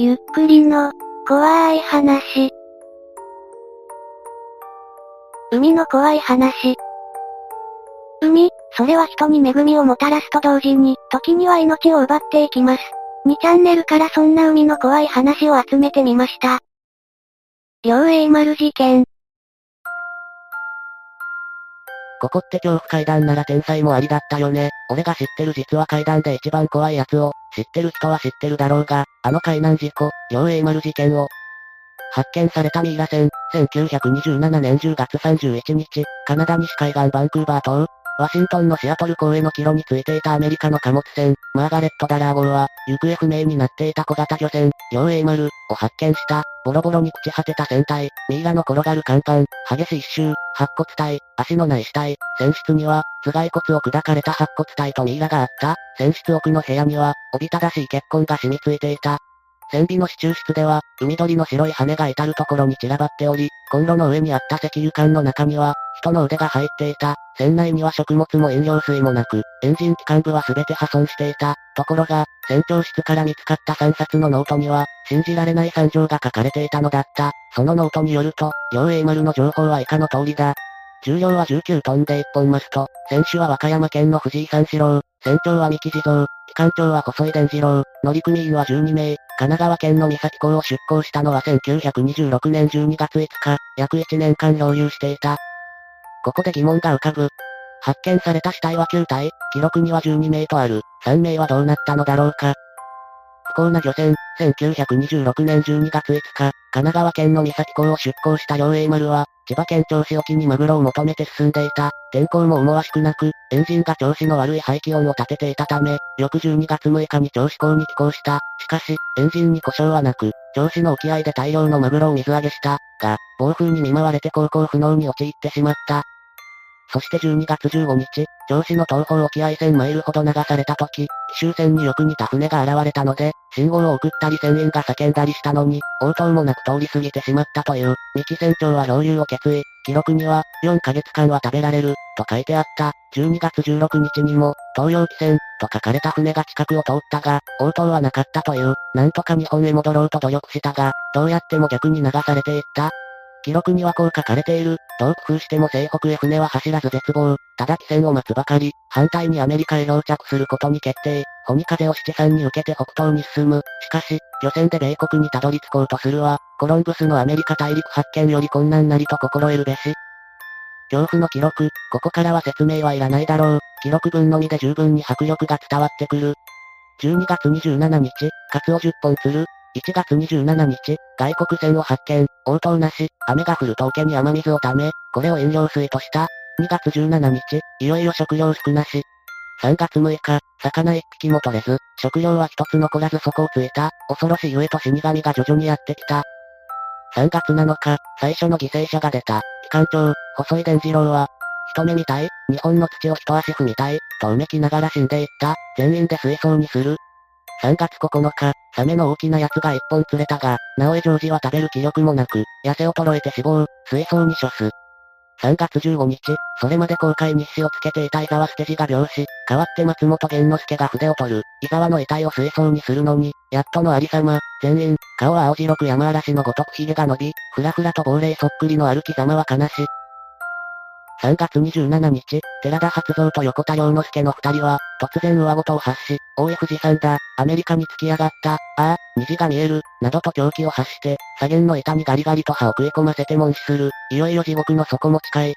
ゆっくりの、怖い話。海の怖い話。海、それは人に恵みをもたらすと同時に、時には命を奪っていきます。2チャンネルからそんな海の怖い話を集めてみました。両栄丸事件。ここって恐怖階段なら天才もありだったよね。俺が知ってる実は階段で一番怖いやつを、知ってる人は知ってるだろうが、あの海難事故、両栄丸事件を、発見されたミイラ船、1927年10月31日、カナダ西海岸バンクーバー島、ワシントンのシアトル港への帰路についていたアメリカの貨物船、マーガレット・ダラー号は、行方不明になっていた小型漁船、両栄丸、を発見した。ボロボロに朽ち果てた船体、ミイラの転がる甲板、激しい一周、白骨体、足のない死体、船室には、頭蓋骨を砕かれた白骨体とミイラがあった。船室奥の部屋には、おびただしい血痕が染みついていた。船尾の支柱室では、海鳥の白い羽が至るところに散らばっており、コンロの上にあった石油缶の中には、人の腕が入っていた。船内には食物も飲料水もなく、エンジン機関部は全て破損していた。ところが、船長室から見つかった3冊のノートには、信じられない惨状が書かれていたのだった。そのノートによると、両 A 丸の情報は以下の通りだ。重量は19トンで1本マスト。船主は和歌山県の藤井三四郎。船長は三木地蔵。機関長は細井伝次郎。乗組員は12名。神奈川県の三崎港を出港したのは1926年12月5日。約1年間漂流していた。ここで疑問が浮かぶ。発見された死体は9体、記録には12名とある。3名はどうなったのだろうか。不幸な漁船、1926年12月5日、神奈川県の三崎港を出港した両 A 丸は、千葉県銚子沖にマグロを求めて進んでいた。天候も思わしくなく、エンジンが調子の悪い排気音を立てていたため、翌12月6日に銚子港に寄港した。しかし、エンジンに故障はなく、銚子の沖合で大量のマグロを水揚げした。が、暴風に見舞われて航行不能に陥ってしまった。そして12月15日、銚子の東方沖合1000マイルほど流された時、奇襲船によく似た船が現れたので、信号を送ったり船員が叫んだりしたのに、応答もなく通り過ぎてしまったという、三木船長は漂流を決意。記録には、4ヶ月間は食べられる、と書いてあった。12月16日にも、東洋汽船、と書かれた船が近くを通ったが、応答はなかったという、なんとか日本へ戻ろうと努力したが、どうやっても逆に流されていった。記録にはこう書かれている。どう工夫しても西北へ船は走らず絶望。ただ汽船を待つばかり。反対にアメリカへ漂着することに決定。ホニ風を七三に受けて北東に進む。しかし、漁船で米国にたどり着こうとするは、コロンブスのアメリカ大陸発見より困難なりと心得るべし。恐怖の記録、ここからは説明はいらないだろう。記録文のみで十分に迫力が伝わってくる。12月27日、カツオ10本釣る。1月27日、外国船を発見、応答なし、雨が降ると桶に雨水を溜め、これを飲料水とした。2月17日、いよいよ食料少なし。3月6日、魚一匹も取れず、食料は一つ残らず底をついた、恐ろしいゆえと死神が徐々にやってきた。3月7日、最初の犠牲者が出た。機関長、細井伝次郎は、一目見たい、日本の土を一足踏みたい、とうめきながら死んでいった。全員で水槽にする。3月9日、サメの大きなやつが一本釣れたが、直江ジョージは食べる気力もなく、痩せ衰えて死亡、水槽に処す。3月15日、それまで公開日誌をつけていた伊沢捨て字が病死、代わって松本玄之介が筆を取る、伊沢の遺体を水槽にするのに、やっとのありさま、全員、顔は青白く山嵐のごとく髭が伸び、ふらふらと亡霊そっくりの歩き様は悲し、3月27日、寺田発蔵と横田良之助の二人は、突然上ごを発し、大江富士山だ、アメリカに突き上がった、ああ、虹が見える、などと狂気を発して、左舷の板にガリガリと歯を食い込ませて問視する、いよいよ地獄の底も近い、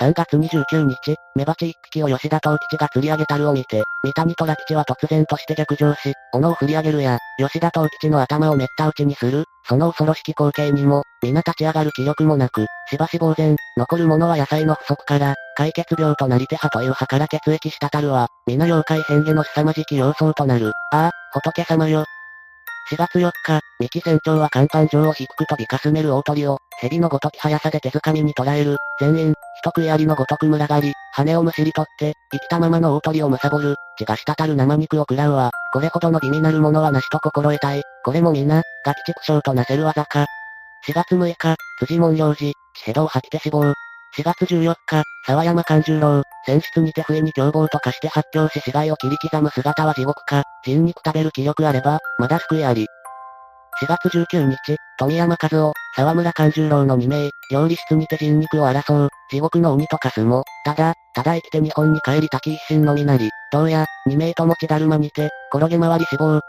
3月29日、メバチ一匹を吉田東吉が釣り上げたるを見て、三谷虎吉は突然として逆上し、斧を振り上げるや、吉田東吉の頭をめった打ちにする、その恐ろしき光景にも、皆立ち上がる気力もなく、しばし呆然、残るものは野菜の不足から、解決病となり手派という派から血液したたるは、皆妖怪変化の凄まじき様相となる。ああ、仏様よ、4月4日、三木船長は甲板上を低く飛びかすめる大鳥を、蛇のごとき速さで手づかみに捕らえる。全員、一食い槍のごとく群がり、羽をむしり取って、生きたままの大鳥を貪る。血が滴る生肉を食らうわ。これほどの美味なるものはなしと心得たい。これも皆、ガキ畜生となせる技か。4月6日、辻門領事、血ヘドを吐きて死亡。4月14日、沢山勘十郎、船室にて笛に凶暴と化して発狂し死骸を切り刻む姿は地獄か、人肉食べる気力あれば、まだ救いあり。4月19日、富山和夫、沢村勘十郎の2名、料理室にて人肉を争う、地獄の鬼とかすも、ただ、ただ生きて日本に帰り滝一心のみなり、どうや、2名とも血だるまにて、転げ回り死亡。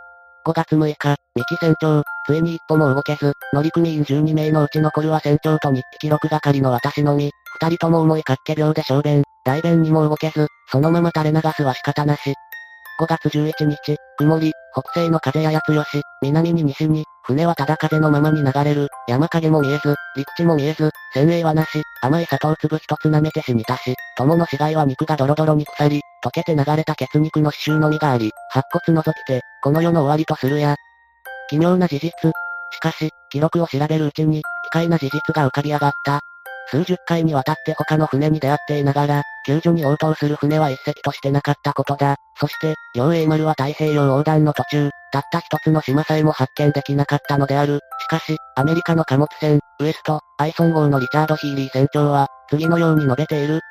5月6日、三木船長、ついに一歩も動けず、乗組員12名のうち残るは船長と日記記録係の私のみ、二人とも重い活気病で小便、大便にも動けず、そのまま垂れ流すは仕方なし。5月11日、曇り、北西の風やや強し、南に西に、船はただ風のままに流れる、山影も見えず、陸地も見えず、船影はなし、甘い砂糖粒一つ舐めて死にたし、友の死骸は肉がドロドロに腐り、溶けて流れた血肉の刺繍のみがあり、白骨除きて、この世の終わりとするや。奇妙な事実。しかし、記録を調べるうちに、奇怪な事実が浮かび上がった。数十回にわたって他の船に出会っていながら、救助に応答する船は一隻としてなかったことだ。そして、両英丸は太平洋横断の途中、たった一つの島さえも発見できなかったのである。しかし、アメリカの貨物船、ウエスト、アイソン号のリチャード・ヒーリー船長は、次のように述べている。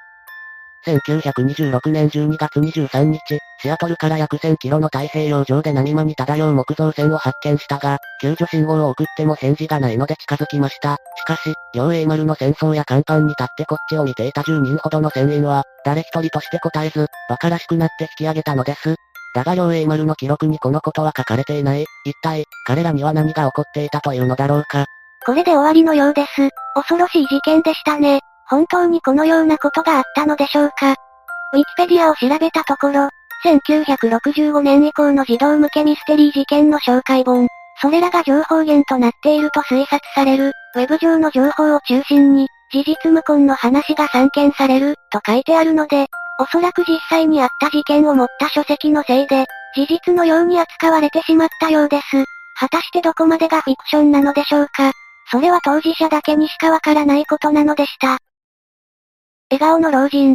1926年12月23日、シアトルから約1000キロの太平洋上で波間に漂う木造船を発見したが、救助信号を送っても返事がないので近づきました。しかし、両英丸の戦争や甲板に立ってこっちを見ていた10人ほどの船員は、誰一人として答えず、馬鹿らしくなって引き上げたのです。だが両英丸の記録にこのことは書かれていない。一体、彼らには何が起こっていたというのだろうか。これで終わりのようです。恐ろしい事件でしたね。本当にこのようなことがあったのでしょうかウィキペディアを調べたところ、1965年以降の児童向けミステリー事件の紹介本、それらが情報源となっていると推察される、ウェブ上の情報を中心に、事実無根の話が散見される、と書いてあるので、おそらく実際にあった事件を持った書籍のせいで、事実のように扱われてしまったようです。果たしてどこまでがフィクションなのでしょうかそれは当事者だけにしかわからないことなのでした。笑顔の老人。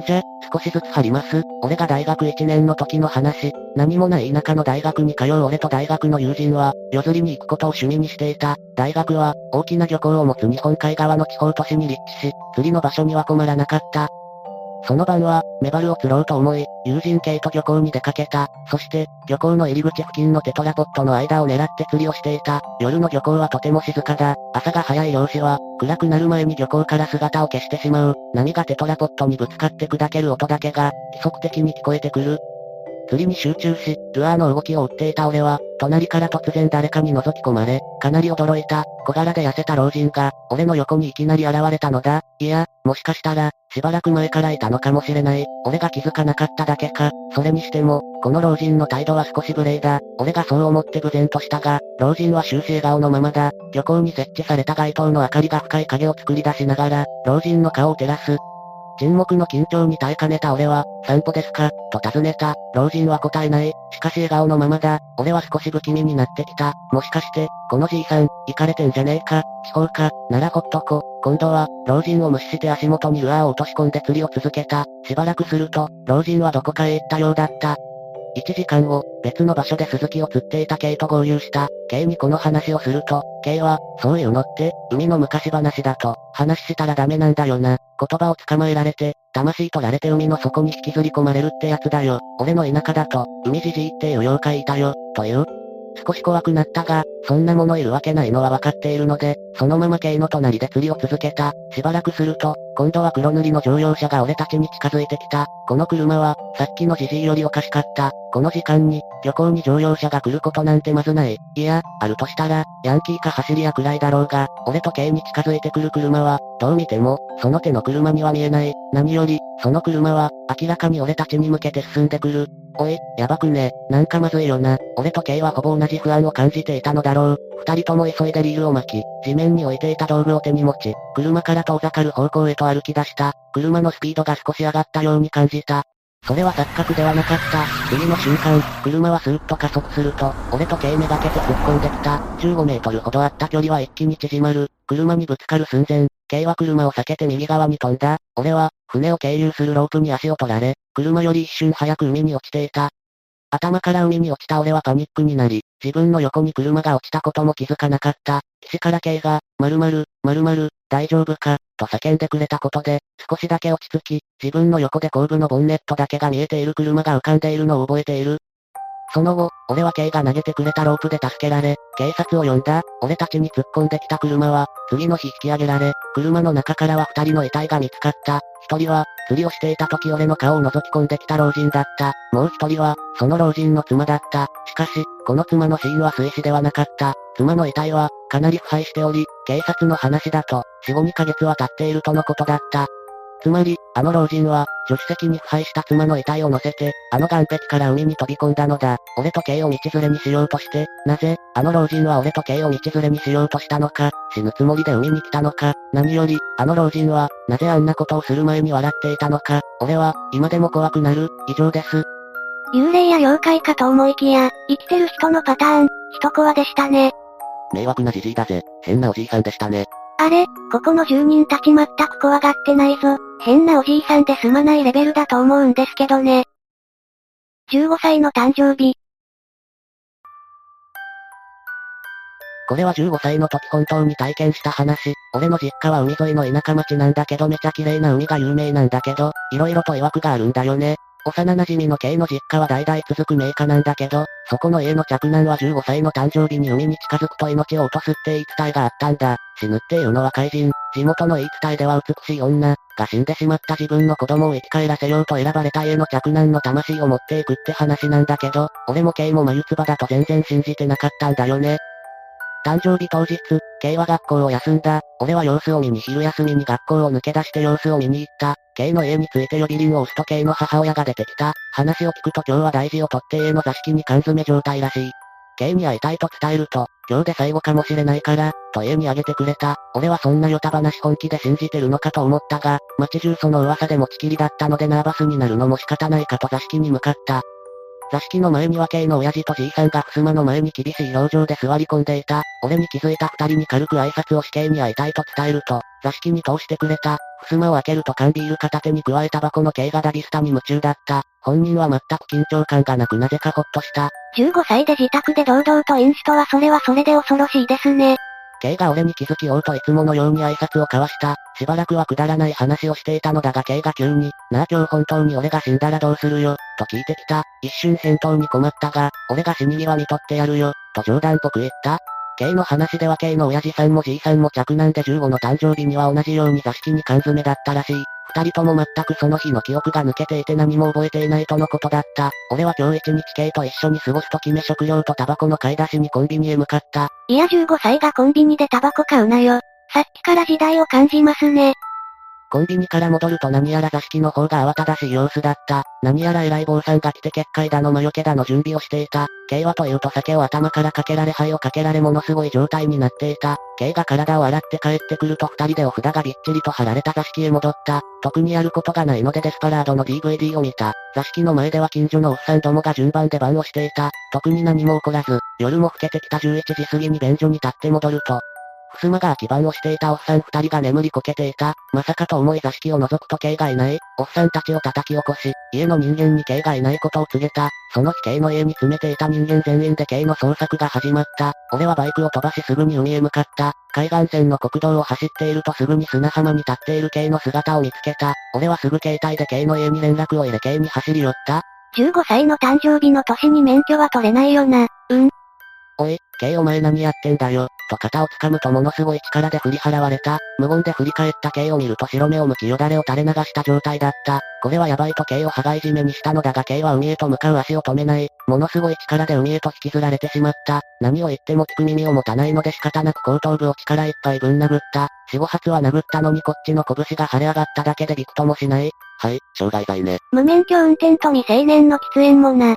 じゃ、少しずつ貼ります。俺が大学1年の時の話。何もない田舎の大学に通う俺と大学の友人は、夜釣りに行くことを趣味にしていた。大学は、大きな漁港を持つ日本海側の地方都市に立地し、釣りの場所には困らなかった。その晩は、メバルを釣ろうと思い、友人系と漁港に出かけた。そして、漁港の入り口付近のテトラポットの間を狙って釣りをしていた。夜の漁港はとても静かだ。朝が早い漁師は、暗くなる前に漁港から姿を消してしまう。波がテトラポットにぶつかって砕ける音だけが、規則的に聞こえてくる。釣りに集中し、ルアーの動きを追っていた俺は、隣から突然誰かに覗き込まれ、かなり驚いた、小柄で痩せた老人が、俺の横にいきなり現れたのだ。いや、もしかしたら、しばらく前からいたのかもしれない。俺が気づかなかっただけか。それにしても、この老人の態度は少し無礼だ。俺がそう思って無然としたが、老人は終始笑顔のままだ。漁港に設置された街灯の明かりが深い影を作り出しながら、老人の顔を照らす。沈黙の緊張に耐えかねた俺は、散歩ですか？と尋ねた。老人は答えない。しかし笑顔のままだ。俺は少し不気味になってきた。もしかして、このじいさん、行かれてんじゃねえか？地方か。ならほっとこ。今度は、老人を無視して足元にルアーを落とし込んで釣りを続けた。しばらくすると、老人はどこかへ行ったようだった。1時間後、別の場所で鈴木を釣っていた K と合流した。K にこの話をすると、K は、そういうのって、海の昔話だと、話したらダメなんだよな。言葉を捕まえられて、魂取られて海の底に引きずり込まれるってやつだよ。俺の田舎だと、海じじいっていう妖怪いたよ、という。少し怖くなったが、そんなものいるわけないのは分かっているので、そのまま系の隣で釣りを続けた。しばらくすると、今度は黒塗りの乗用車が俺たちに近づいてきた。この車は、さっきのじじいよりおかしかった。この時間に、漁港に乗用車が来ることなんてまずない。いや、あるとしたら、ヤンキーか走り屋くらいだろうが、俺と系に近づいてくる車は、どう見ても、その手の車には見えない。何より、その車は、明らかに俺たちに向けて進んでくる。おい、やばくね。なんかまずいよな。俺と K はほぼ同じ不安を感じていたのだろう。二人とも急いでリールを巻き、地面に置いていた道具を手に持ち、車から遠ざかる方向へと歩き出した。車のスピードが少し上がったように感じた。それは錯覚ではなかった。次の瞬間、車はスーッと加速すると、俺と K めがけて突っ込んできた。15メートルほどあった距離は一気に縮まる。車にぶつかる寸前、K は車を避けて右側に飛んだ。俺は、船を経由するロープに足を取られ、車より一瞬早く海に落ちていた。頭から海に落ちた俺はパニックになり、自分の横に車が落ちたことも気づかなかった。岸から K が、〇〇、〇〇、大丈夫か、と叫んでくれたことで、少しだけ落ち着き、自分の横で後部のボンネットだけが見えている車が浮かんでいるのを覚えている。その後、俺は K が投げてくれたロープで助けられ、警察を呼んだ。俺たちに突っ込んできた車は、次の日引き上げられ、車の中からは二人の遺体が見つかった。一人は、釣りをしていた時俺の顔を覗き込んできた老人だった。もう一人は、その老人の妻だった。しかし、この妻の死因は水死ではなかった。妻の遺体は、かなり腐敗しており、警察の話だと、4、5 2ヶ月は経っているとのことだった。つまり、あの老人は、助手席に腐敗した妻の遺体を乗せて、あの岸壁から海に飛び込んだのだ。俺と K を道連れにしようとして、なぜ、あの老人は俺と K を道連れにしようとしたのか、死ぬつもりで海に来たのか、何より、あの老人は、なぜあんなことをする前に笑っていたのか、俺は、今でも怖くなる、以上です。幽霊や妖怪かと思いきや、生きてる人のパターン、一コアでしたね。迷惑なじじいだぜ。変なおじいさんでしたね。あれ、ここの住人たち全く怖がってないぞ。変なおじいさんで済まないレベルだと思うんですけどね。15歳の誕生日。これは15歳の時本当に体験した話。俺の実家は海沿いの田舎町なんだけどめちゃ綺麗な海が有名なんだけど、色々と曰くがあるんだよね。幼馴染の K の実家は代々続く名家なんだけど、そこの家の着男は15歳の誕生日に海に近づくと命を落とすって言い伝えがあったんだ。死ぬっていうのは怪人、地元の言い伝えでは美しい女、が死んでしまった自分の子供を生き返らせようと選ばれた家の着男の魂を持っていくって話なんだけど、俺も K も眉唾だと全然信じてなかったんだよね。誕生日当日、K は学校を休んだ。俺は様子を見に昼休みに学校を抜け出して様子を見に行った。K の家について呼び鈴を押すと K の母親が出てきた。話を聞くと今日は大事を取って家の座敷に缶詰状態らしい。K に会いたいと伝えると、今日で最後かもしれないから、と家にあげてくれた。俺はそんなヨタ話本気で信じてるのかと思ったが、街中その噂で持ちきりだったのでナーバスになるのも仕方ないかと座敷に向かった。座敷の前には K の親父とじいさんが襖の前に厳しい表情で座り込んでいた。俺に気づいた二人に軽く挨拶をし K に会いたいと伝えると、座敷に通してくれた。襖を開けると缶ビール片手に加えた箱の K がダビスタに夢中だった。本人は全く緊張感がなくなぜかほっとした。15歳で自宅で堂々とインストはそれはそれで恐ろしいですね。K が俺に気づきようといつものように挨拶を交わした。しばらくはくだらない話をしていたのだが K が急に、なあ今日本当に俺が死んだらどうするよ、と聞いてきた。一瞬返答に困ったが、俺が死に際見とってやるよ、と冗談っぽく言った。K の話では K の親父さんもじいさんも着男で15の誕生日には同じように座敷に缶詰だったらしい。二人とも全くその日の記憶が抜けていて何も覚えていないとのことだった。俺は今日一日 K と一緒に過ごすと決め食料とタバコの買い出しにコンビニへ向かった。いや15歳がコンビニでタバコ買うなよ。さっきから時代を感じますね。コンビニから戻ると何やら座敷の方が慌ただしい様子だった。何やら偉い坊さんが来て結界だの魔除けだの準備をしていた。K はというと酒を頭からかけられ灰をかけられものすごい状態になっていた。K が体を洗って帰ってくると二人でお札がびっちりと貼られた座敷へ戻った。特にやることがないのでデスパラードの DVD を見た。座敷の前では近所のおっさんどもが順番で番をしていた。特に何も起こらず、夜も更けてきた11時過ぎに便所に立って戻ると、襖が空き番をしていたおっさん二人が眠りこけていた。まさかと思い座敷を覗くと K がいない。おっさんたちを叩き起こし、家の人間に K がいないことを告げた。その日 K の家に詰めていた人間全員で K の捜索が始まった。俺はバイクを飛ばしすぐに海へ向かった。海岸線の国道を走っているとすぐに砂浜に立っている K の姿を見つけた。俺はすぐ携帯で K の家に連絡を入れ K に走り寄った。15歳の誕生日の年に免許は取れないよな。うん。おい、K お前何やってんだよ。と肩を掴むとものすごい力で振り払われた。無言で振り返った K を見ると白目を向きよだれを垂れ流した状態だった。これはやばいと K を羽交い締めにしたのだが K は海へと向かう足を止めない。ものすごい力で海へと引きずられてしまった。何を言っても聞く耳を持たないので仕方なく後頭部を力いっぱいぶん殴った。四五発は殴ったのにこっちの拳が腫れ上がっただけでびくともしない。はい、傷害罪ね。無免許運転と未成年の喫煙もな。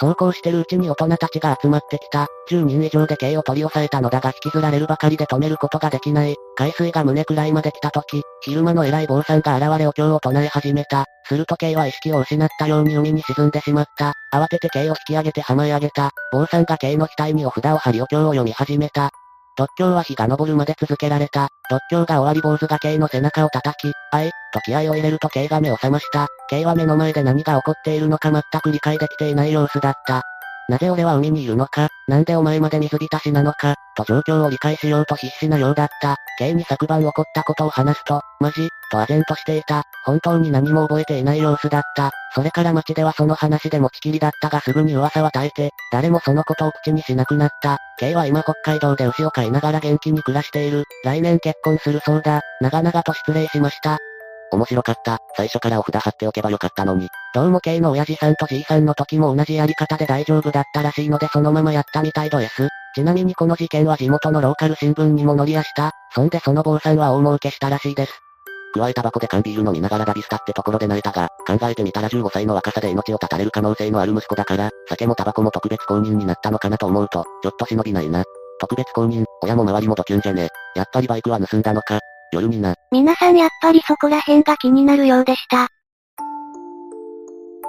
そうこうしてるうちに大人たちが集まってきた。10人以上で刑を取り押さえたのだが引きずられるばかりで止めることができない。海水が胸くらいまで来た時、昼間の偉い坊さんが現れお経を唱え始めた。すると刑は意識を失ったように海に沈んでしまった。慌てて刑を引き上げて浜へ上げた。坊さんが刑の額にお札を貼りお経を読み始めた。特教は日が昇るまで続けられた。特教が終わり坊主が K の背中を叩き、あい、と気合を入れると K が目を覚ました。K は目の前で何が起こっているのか全く理解できていない様子だった。なぜ俺は海にいるのか、なんでお前まで水浸しなのか、と状況を理解しようと必死なようだった。K に昨晩起こったことを話すと、マジと唖然としていた。本当に何も覚えていない様子だった。それから街ではその話で持ちきりだったがすぐに噂は絶えて、誰もそのことを口にしなくなった。K は今北海道で牛を飼いながら元気に暮らしている。来年結婚するそうだ。長々と失礼しました。面白かった。最初からお札貼っておけばよかったのに。どうも K の親父さんとじいさんの時も同じやり方で大丈夫だったらしいのでそのままやったみたいど S。ちなみにこの事件は地元のローカル新聞にも乗りやした。そんでその坊さんは大儲けしたらしいです。加えタバコで缶ビール飲みながらダビスタってところで泣いたが、考えてみたら15歳の若さで命を絶たれる可能性のある息子だから、酒もタバコも特別公認になったのかなと思うと、ちょっと忍びないな。特別公認、親も周りもドキュンじゃねやっぱりバイクは盗んだのか？夜にな。皆さんやっぱりそこら辺が気になるようでした。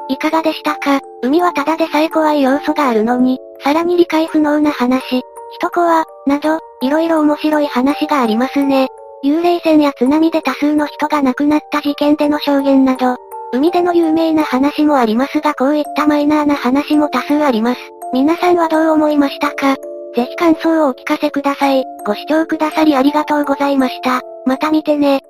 いかがでしたか？海はただでさえ怖い要素があるのに、さらに理解不能な話、人コア、など、いろいろ面白い話がありますね。幽霊船や津波で多数の人が亡くなった事件での証言など、海での有名な話もありますがこういったマイナーな話も多数あります。皆さんはどう思いましたか？ぜひ感想をお聞かせください。ご視聴くださりありがとうございました。また見てね。